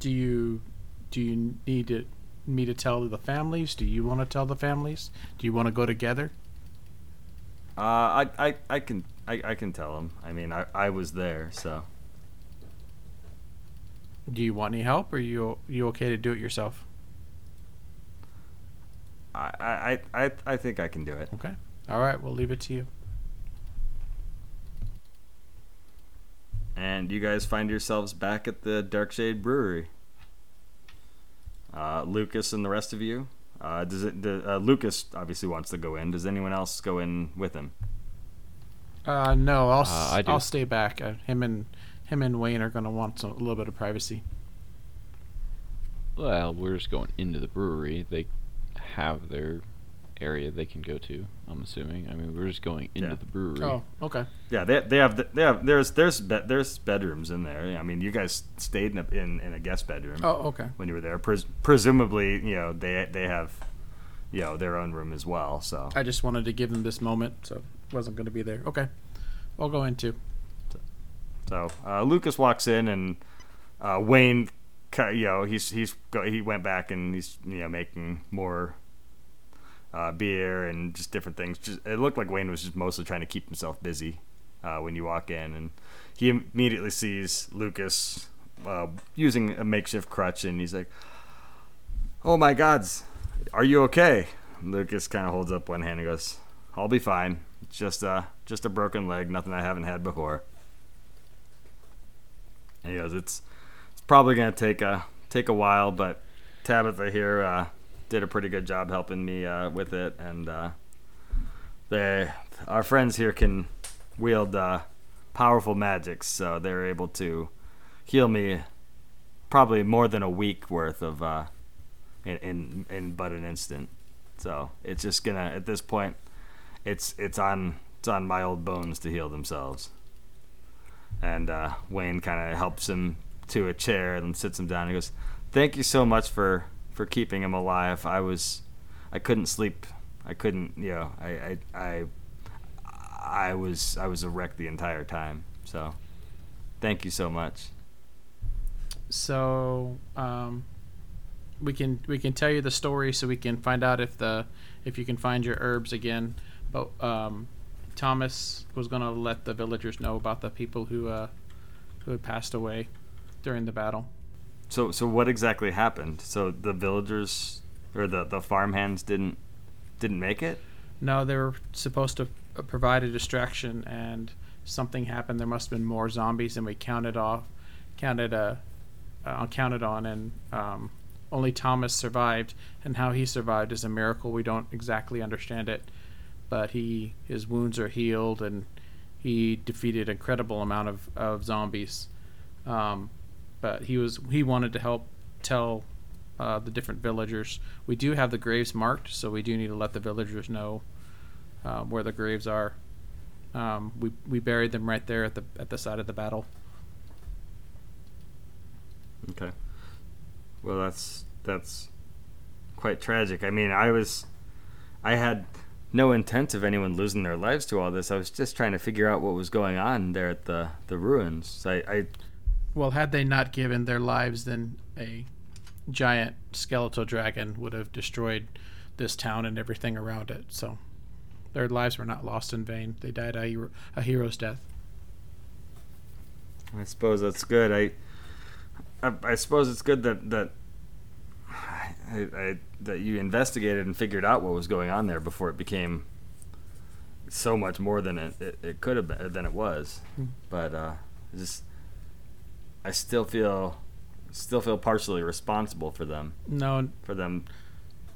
Do you do you need to, me to tell the families? Do you want to tell the families? Do you want to go together? Uh, I, I, I can I, I can tell them. I mean, I, I was there, so Do you want any help, or you you okay to do it yourself? I, I, I, I think I can do it. Okay. All right, we'll leave it to you. and you guys find yourselves back at the Darkshade Brewery. Uh, Lucas and the rest of you. Uh, does it? Do, uh, Lucas obviously wants to go in. Does anyone else go in with him? Uh, no, I'll Uh, I do. I'll stay back. Uh, him and him and Wayne are gonna want some, a little bit of privacy. Well, we're just going into the brewery. They have their area they can go to. I'm assuming. I mean, we're just going into Yeah. the brewery. Oh, okay. Yeah, they, they have the, they have there's there's be, there's bedrooms in there. I mean, you guys stayed in a, in, in a guest bedroom Oh, okay. when you were there. Pres- presumably, you know they they have you know their own room as well. So I just wanted to give them this moment, so wasn't gonna be there. Okay, I'll go in too. So uh, Lucas walks in, and uh, Wayne, you know, he's he's go, he went back and he's you know making more uh, beer and just different things. Just, it looked like Wayne was just mostly trying to keep himself busy uh, when you walk in, and he immediately sees Lucas uh, using a makeshift crutch, and he's like, "Oh my gods, are you okay?" Lucas kind of holds up one hand and goes, "I'll be fine. Just uh just a broken leg, nothing I haven't had before." And he goes, "It's it's probably gonna take a take a while, but Tabitha here uh, did a pretty good job helping me uh, with it, and uh, they our friends here can wield uh, powerful magics, so they're able to heal me probably more than a week worth of uh, in, in in but an instant. So it's just gonna at this point, it's it's on it's on my old bones to heal themselves." and uh, Wayne kind of helps him to a chair and sits him down. He goes, "Thank you so much for for keeping him alive. I was, I couldn't sleep. I couldn't, you know, I I I, I was I was a wreck the entire time. So, thank you so much." So, um, we can we can tell you the story, so we can find out if the if you can find your herbs again. But um, Thomas was gonna let the villagers know about the people who uh, who had passed away during the battle. So so what exactly happened? So the villagers or the the farmhands didn't didn't make it. No, they were supposed to uh, provide a distraction, and something happened. There must have been more zombies, and we counted off, counted uh, uh counted on, and um, only Thomas survived. And how he survived is a miracle. We don't exactly understand it, but he his wounds are healed, and he defeated an incredible amount of of zombies. Um, but he was he wanted to help tell uh, the different villagers. We do have the graves marked, so we do need to let the villagers know uh, where the graves are. Um, we we buried them right there at the at the side of the battle. Okay. Well, that's that's quite tragic. I mean, I was I had no intent of anyone losing their lives to all this. I was just trying to figure out what was going on there at the the ruins. I, I Well, had they not given their lives, then a giant skeletal dragon would have destroyed this town and everything around it. So their lives were not lost in vain. They died a, a hero's death. I suppose that's good. I, I, I suppose it's good that that I, I, that you investigated and figured out what was going on there before it became so much more than it, it, it could have been than it was. Hmm. But uh, just I still feel still feel partially responsible for them No, for them.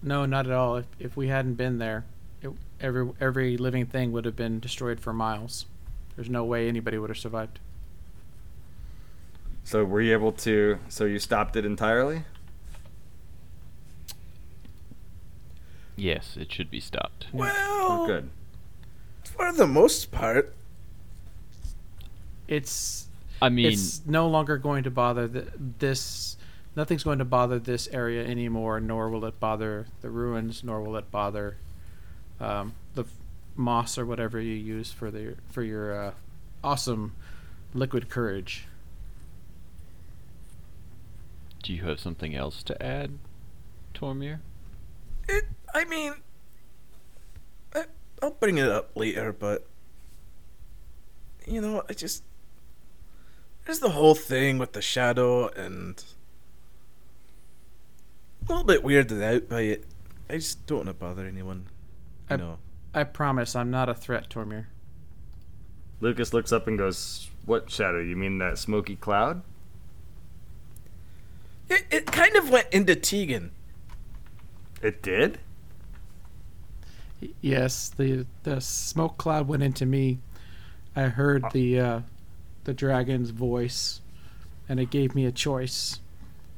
no, not at all. If, if we hadn't been there, it, every every living thing would have been destroyed for miles. There's no way anybody would have survived. So were you able to? So you stopped it entirely? Yes, it should be stopped. Well, Oh, good. for the most part, It's I mean, it's no longer going to bother th- this. Nothing's going to bother this area anymore. Nor will it bother the ruins. Nor will it bother um, the moss or whatever you use for the for your uh, awesome liquid courage. do you have something else to add, Tormir? it. I mean, I, I'll bring it up later, but you know, I just there's the whole thing with the shadow and a little bit weirded out by it. I just don't want to bother anyone. I- know. I promise, I'm not a threat, Tormir. Lucas looks up and goes, "What shadow? You mean that smoky cloud?" It, it kind of went into Tegan. It did. Y- Yes, the the smoke cloud went into me. I heard the uh, the dragon's voice, and it gave me a choice.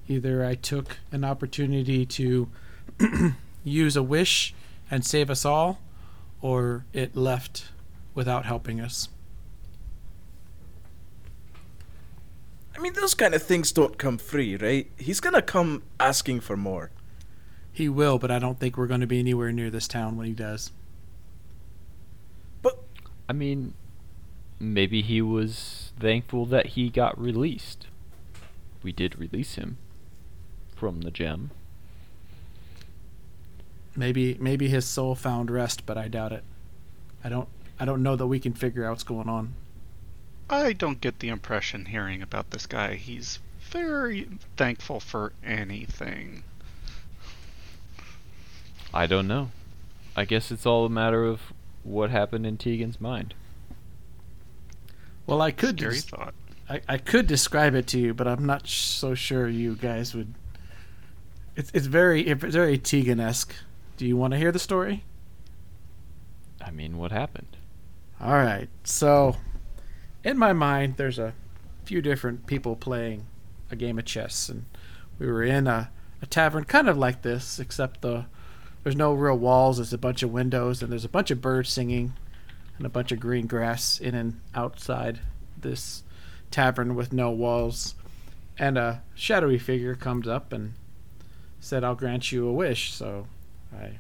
Either I took an opportunity to <clears throat> use a wish and save us all, or it left without helping us. I mean, those kind of things don't come free, right? He's gonna come asking for more. He will, but I don't think we're going to be anywhere near this town when he does. But. I mean, maybe he was thankful that he got released. We did release him from the gem. Maybe maybe his soul found rest, but I doubt it. I don't I don't know that we can figure out what's going on. I don't get the impression hearing about this guy. He's very thankful for anything. I don't know. I guess it's all a matter of what happened in Tegan's mind. Well, I could Scary des- thought. I, I could describe it to you, but I'm not so sure you guys would. It's it's very it's very Tegan esque. Do you want to hear the story? I mean, what happened? All right. So, in my mind, there's a few different people playing a game of chess, and we were in a, a tavern kind of like this, except the there's no real walls. There's a bunch of windows, and there's a bunch of birds singing, and a bunch of green grass in and outside this tavern with no walls. And a shadowy figure comes up and said, "I'll grant you a wish." So, I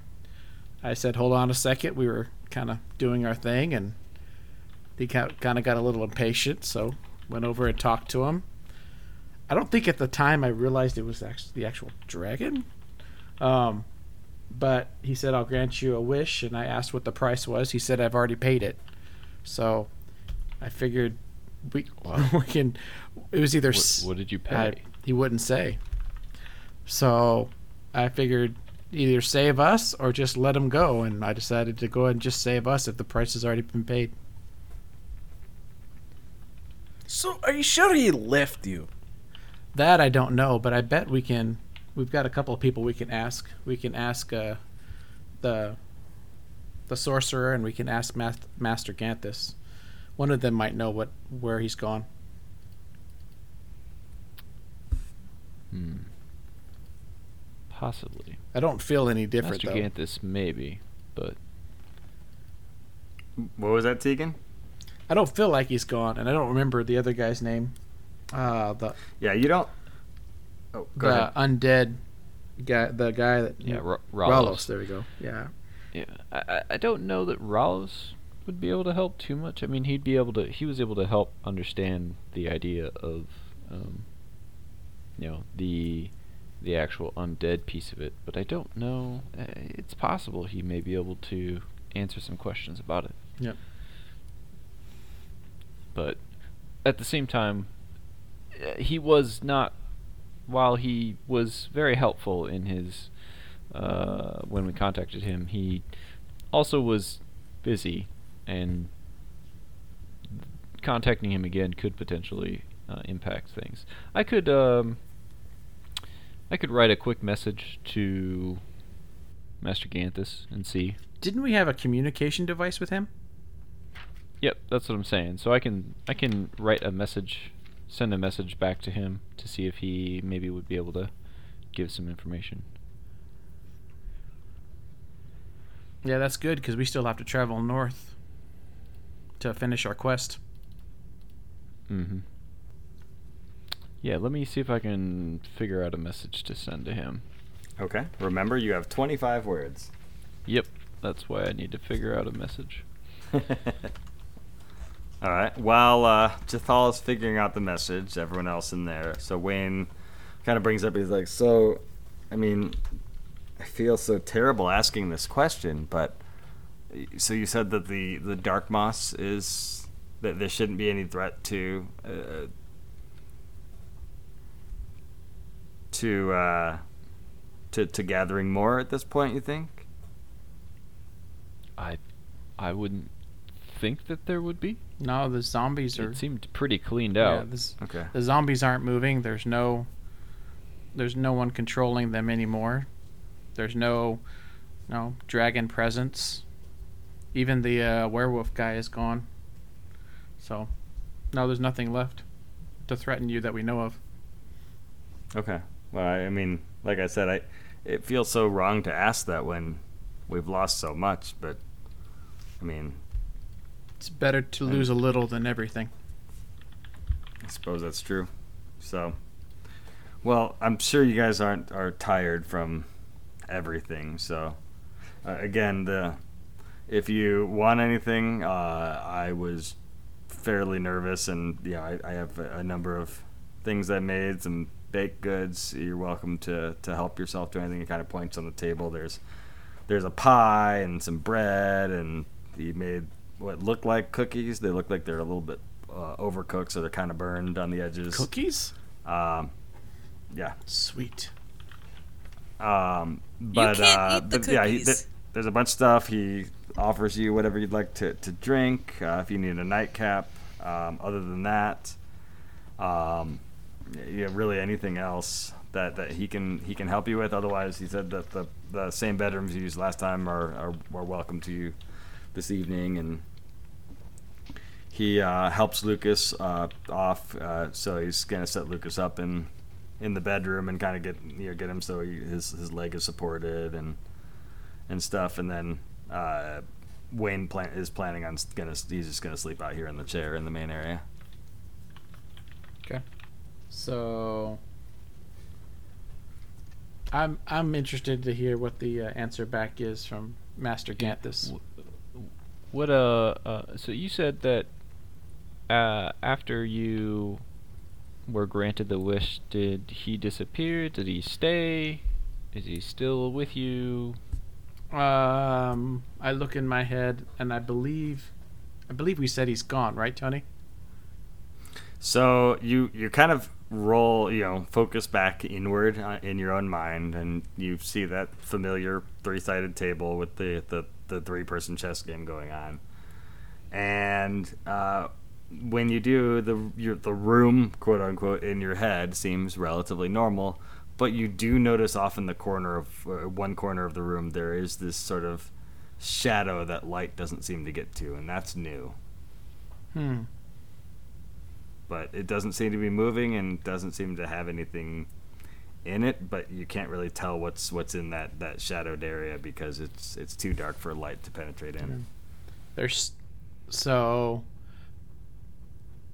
I said, "Hold on a second. We were kind of doing our thing, and he kind of got a little impatient. So went over and talked to him. I don't think at the time I realized it was actually the actual dragon. Um, but he said, "I'll grant you a wish," and I asked what the price was. He said, "I've already paid it." So I figured we <laughs> we can. It was either What, what did you pay? I, he wouldn't say. So I figured either save us or just let him go, and I decided to go ahead and just save us if the price has already been paid. So, are you sure he left you? That I don't know, but I bet we can. We've got a couple of people we can ask. We can ask uh, the the sorcerer, and we can ask Mas- Master Ganthus. One of them might know what where he's gone. Hmm. Possibly. I don't feel any different Master though. Ganthus, maybe, but What was that, Tegan? I don't feel like he's gone, and I don't remember the other guy's name. Uh, the Yeah, you don't. Oh, go the ahead. undead guy, the guy that yeah, R- Ralos. Ralos. There we go. Yeah. Yeah, I, I- I don't know that Ralos would be able to help too much. I mean, he'd be able to. He was able to help understand the idea of, um, you know, the the actual undead piece of it. But I don't know. Uh, It's possible he may be able to answer some questions about it. Yep. But at the same time, uh, he was not. While he was very helpful in his uh, when we contacted him, he also was busy and contacting him again could potentially uh, impact things. I could um, I could write a quick message to Master Ganthus and see. Didn't we have a communication device with him? Yep, that's what I'm saying. So I can I can write a message, send a message back to him to see if he maybe would be able to give some information. Yeah, that's good because we still have to travel north to finish our quest. Mm-hmm. Yeah, let me see if I can figure out a message to send to him. Okay. Remember, you have 25 words. Yep, that's why I need to figure out a message. <laughs> All right. While uh, Jathal is figuring out the message, everyone else in there. So Wayne kind of brings up. He's like, "So, I mean, I feel so terrible asking this question, but so you said that the the dark moss is that there shouldn't be any threat to uh, to uh, to to gathering more at this point. You think? I I wouldn't think that there would be. No, the zombies are. It seemed pretty cleaned yeah, out. this, Okay. the zombies aren't moving. There's no. There's no one controlling them anymore. There's no, no dragon presence. Even the uh, werewolf guy is gone. So, no, there's nothing left to threaten you that we know of. Okay. Well, I I mean, like I said, I it feels so wrong to ask that when we've lost so much, but I mean, It's better to lose a little than everything. I suppose that's true. So, well, I'm sure you guys aren't are tired from everything. So, uh, again, the if you want anything, uh, I was fairly nervous, and yeah, I, I have a, a number of things I made, some baked goods. You're welcome to to help yourself to anything. It kind of points on the table. There's there's a pie and some bread, and he made what look like cookies. They look like they're a little bit uh, overcooked, so they're kind of burned on the edges. Cookies? Um, yeah. Sweet. Um, but can't uh, eat the but yeah, he, th- there's a bunch of stuff. He offers you whatever you'd like to to drink. Uh, if you need a nightcap. Um, other than that, um, yeah, really anything else that, that he can he can help you with. Otherwise, he said that the the same bedrooms you used last time are are, are welcome to you this evening, and he uh, helps Lucas uh, off. Uh, so he's gonna set Lucas up in in the bedroom and kind of get you know get him so he, his his leg is supported and and stuff, and then. Uh, Wayne plan- is planning on s- gonna he's just gonna sleep out here in the chair in the main area. Okay, so I'm I'm interested to hear what the uh, answer back is from Master Ganthus. What uh, uh so you said that uh after you were granted the wish, did he disappear? Did he stay? Is he still with you? Um, I look in my head and I believe, I believe we said he's gone, right, Tony? So you you kind of roll, you know, focus back inward uh, in your own mind, and you see that familiar three-sided table with the the, the three-person chess game going on. And uh, when you do, the your, the room, quote unquote, in your head seems relatively normal, but you do notice off in the corner of uh, one corner of the room there is this sort of shadow that light doesn't seem to get to, and that's new. Hmm. but it doesn't seem to be moving and doesn't seem to have anything in it but you can't really tell what's what's in that that shadowed area because it's it's too dark for light to penetrate in There's so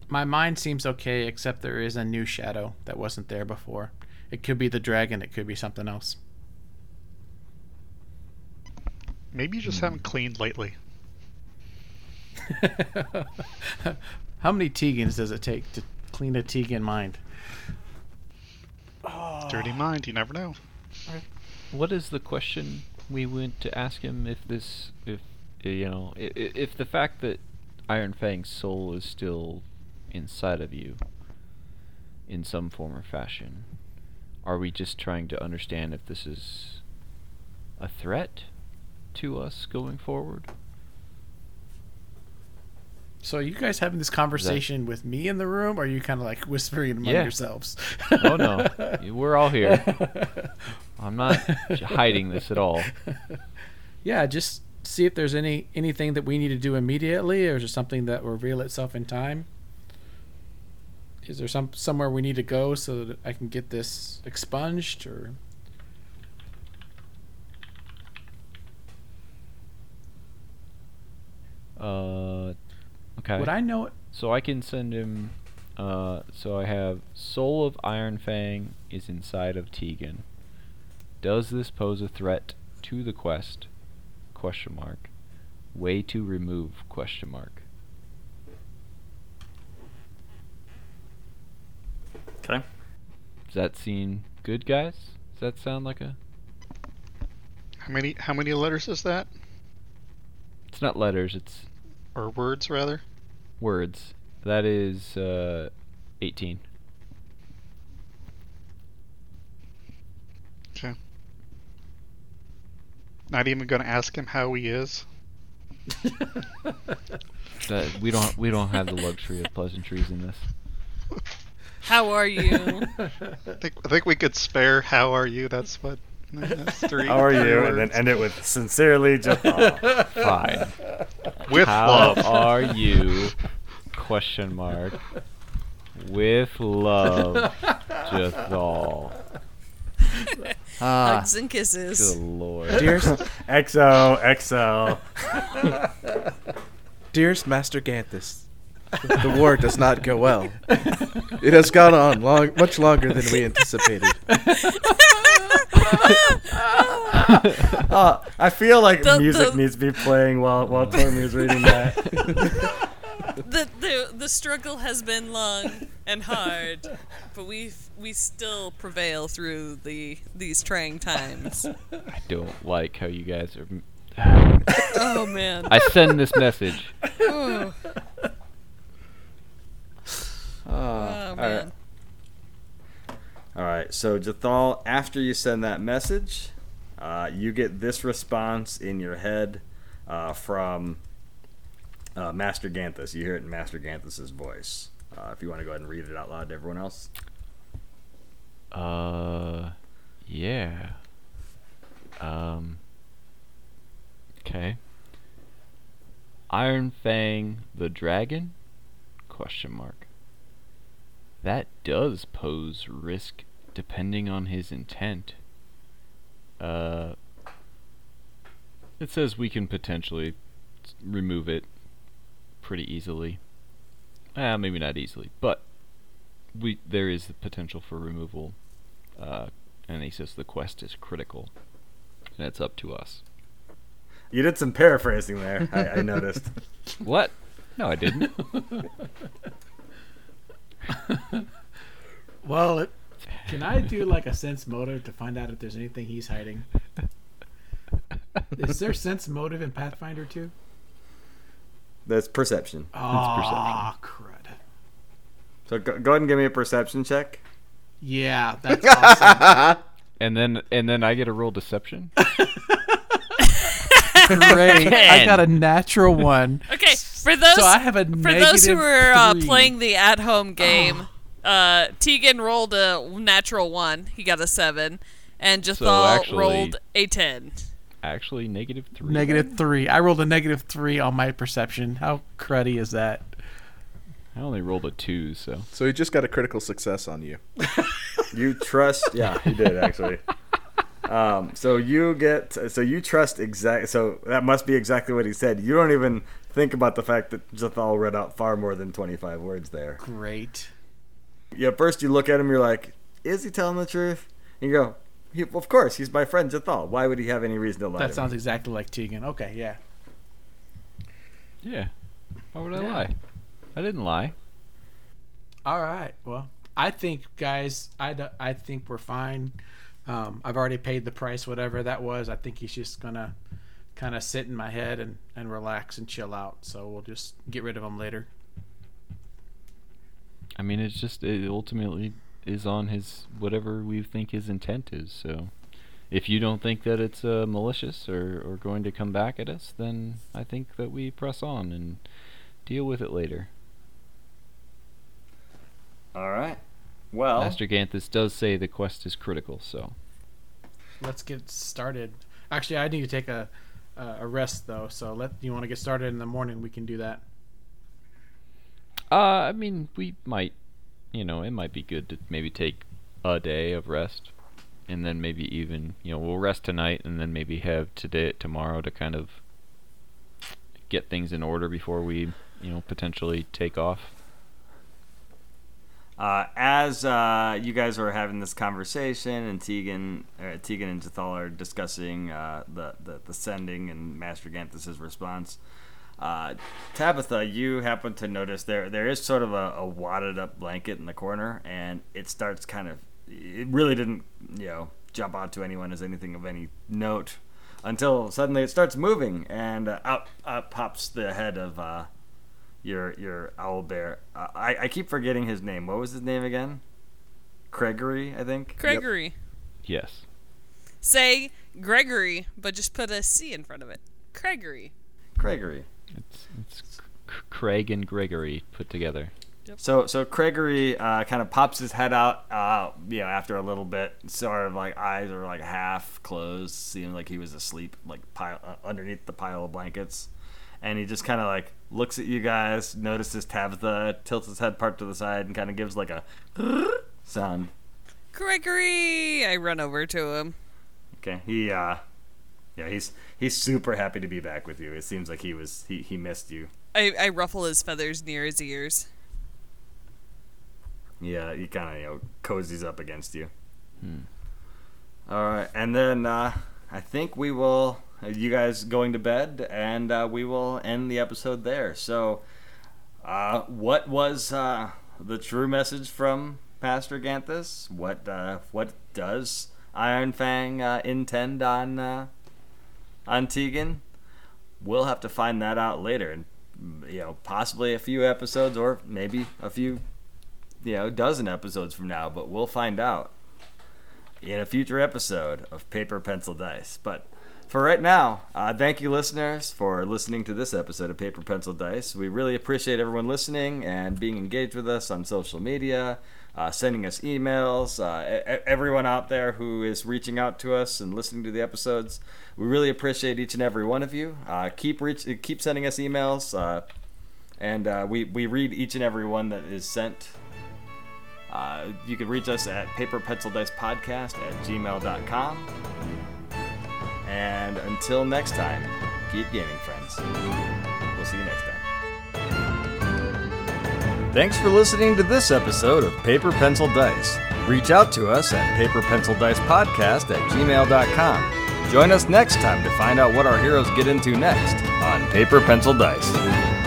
my mind seems okay, except there is a new shadow that wasn't there before. It could be the dragon. It could be something else. Maybe you just hmm. haven't cleaned lately. <laughs> How many Tegans does it take to clean a Tegan mind? Dirty ah. mind, you never know. What is the question we went to ask him if this if you know if, if the fact that Iron Fang's soul is still inside of you in some form or fashion are we just trying to understand if this is a threat to us going forward So are you guys having this conversation with me in the room, or are you kind of like whispering among Yeah. yourselves? Oh no, <laughs> we're all here. <laughs> I'm not hiding this at all. yeah, just see if there's any anything that we need to do immediately, or is there something that will reveal itself in time? Is there some somewhere we need to go so that I can get this expunged, or Uh, okay. would I know? It so I can send him. Uh, so I have Soul of Iron Fang is inside of Tegan. Does this pose a threat to the quest? Question mark. Way to remove? Question mark. Okay. Does that seem good, guys? Does that sound like a? How many how many letters is that? It's not letters. It's Or words rather? words. That is uh, 18. Okay. Not even gonna ask him how he is. <laughs> That we don't we don't have the luxury of pleasantries in this. <laughs> How are you? I <laughs> think I think we could spare how are you? That's what that's three. How are three you? And then end it with sincerely, Jathal. <laughs> Fine. with How love. are you? Question mark. With love, Jathal. Ah, <laughs> Hugs and kisses. Good lord. dearest, XO, XO. dearest Master Ganthus, the war does not go well. It has gone on long, much longer than we anticipated. <laughs> Uh, I feel like The- music the- needs to be playing while while Tommy is reading that. <laughs> the, the the struggle has been long and hard, but we we still prevail through the these trying times. I don't like how you guys are. Oh man. I send this message. oh all man. All right, so Jathal, after you send that message, uh, you get this response in your head uh, from uh, Master Ganthus. You hear it in Master Ganthus's voice. Uh, if you want to go ahead and read it out loud to everyone else. Uh, yeah. Um. Okay. Iron Fang the dragon? Question mark. That does pose risk depending on his intent. Uh. It says we can potentially remove it pretty easily. Ah, maybe not easily, but we there is the potential for removal, uh, and he says the quest is critical, and it's up to us. You did some paraphrasing there. I, I noticed. <laughs> What? No, I didn't. <laughs> <laughs> Well, it, can I do like a sense motive to find out if there's anything he's hiding? Is there sense motive in Pathfinder too? That's perception. Ah, crud. So go, go ahead and give me a perception check. Yeah, that's <laughs> awesome. and then and then I get a roll deception. <laughs> Great. I got a natural one. Okay, for those So I have a for those who negative are uh, playing the at-home game, uh, Tegan rolled a natural one. He got a seven, and Jathal actually- rolled a ten. Actually, negative three. Negative three. I rolled a negative three on my perception. How cruddy is that? I only rolled a two, so So he just got a critical success on you. <laughs> You trust? Yeah, you did actually. <laughs> Um, so you get so you trust exact. So that must be exactly what he said. You don't even think about the fact that Jathal read out far more than twenty five words there. Great. Yeah, first you look at him, you're like, is he telling the truth? And you go, he, of course, he's my friend Jathal. Why would he have any reason to lie? That to sounds me? exactly like Tegan. Okay, yeah. yeah. Why would I Yeah. lie? I didn't lie. All right. Well, I think, guys, I, I think we're fine. Um, I've already paid the price, whatever that was. I think he's just gonna kind of sit in my head and, and relax and chill out. So we'll just get rid of them later. I mean, it's just it ultimately is on his whatever we think his intent is. So, if you don't think that it's uh, malicious or or going to come back at us, then I think that we press on and deal with it later. All right. Well, Master Ganthus does say the quest is critical, so Let's get started. Actually, I need to take a uh, a rest though. So let you want to get started in the morning. We can do that. uh, I mean, we might, you know, it might be good to maybe take a day of rest, and then maybe even, you know, we'll rest tonight, and then maybe have today tomorrow to kind of get things in order before we, you know, potentially take off. Uh, as uh, you guys are having this conversation, and Tegan, uh, Tegan and Jathal are discussing uh, the, the the sending and Master Ganthus's response. Uh, Tabitha, you happen to notice there there is sort of a, a wadded up blanket in the corner, and it starts kind of. It really didn't, you know, jump out to anyone as anything of any note until suddenly it starts moving, and uh, out, out pops the head of uh, your your owl bear. Uh, I I keep forgetting his name. What was his name again? Gregory, I think. Gregory. Yes. Say Gregory, but just put a C in front of it. Gregory. Gregory. It's it's C- Craig and Gregory put together. Yep. So so Gregory uh, kind of pops his head out, uh, you know, after a little bit, sort of like eyes are like half closed, seemed like he was asleep, like pile uh, underneath the pile of blankets, and he just kind of like looks at you guys, notices Tabitha, tilts his head part to the side, and kind of gives like a <laughs> sound. Gregory. I run over to him. Okay, he uh, yeah, he's he's super happy to be back with you. It seems like he was he he missed you. I, I ruffle his feathers near his ears. Yeah, he kind of you know cozies up against you. All right, and then uh, I think we will. You guys going to bed, and uh, we will end the episode there. So, uh, what was uh, the true message from Master Ganthus? What uh, what does Iron Fang uh, intend on uh, on Tegan? We'll have to find that out later, and you know, possibly a few episodes, or maybe a few you know, dozen episodes from now, but we'll find out in a future episode of Paper, Pencil, Dice. But for right now, uh, thank you, listeners, for listening to this episode of Paper, Pencil, Dice. We really appreciate everyone listening and being engaged with us on social media, uh, sending us emails, uh, everyone out there who is reaching out to us and listening to the episodes. We really appreciate each and every one of you. Uh, keep reach, keep sending us emails, uh, and uh, we, we read each and every one that is sent. You can reach us at paperpencildicepodcast at gmail.com. And until next time, keep gaming, friends. We'll see you next time. Thanks for listening to this episode of Paper Pencil Dice. Reach out to us at paperpencildicepodcast at gmail.com. Join us next time to find out what our heroes get into next on Paper Pencil Dice.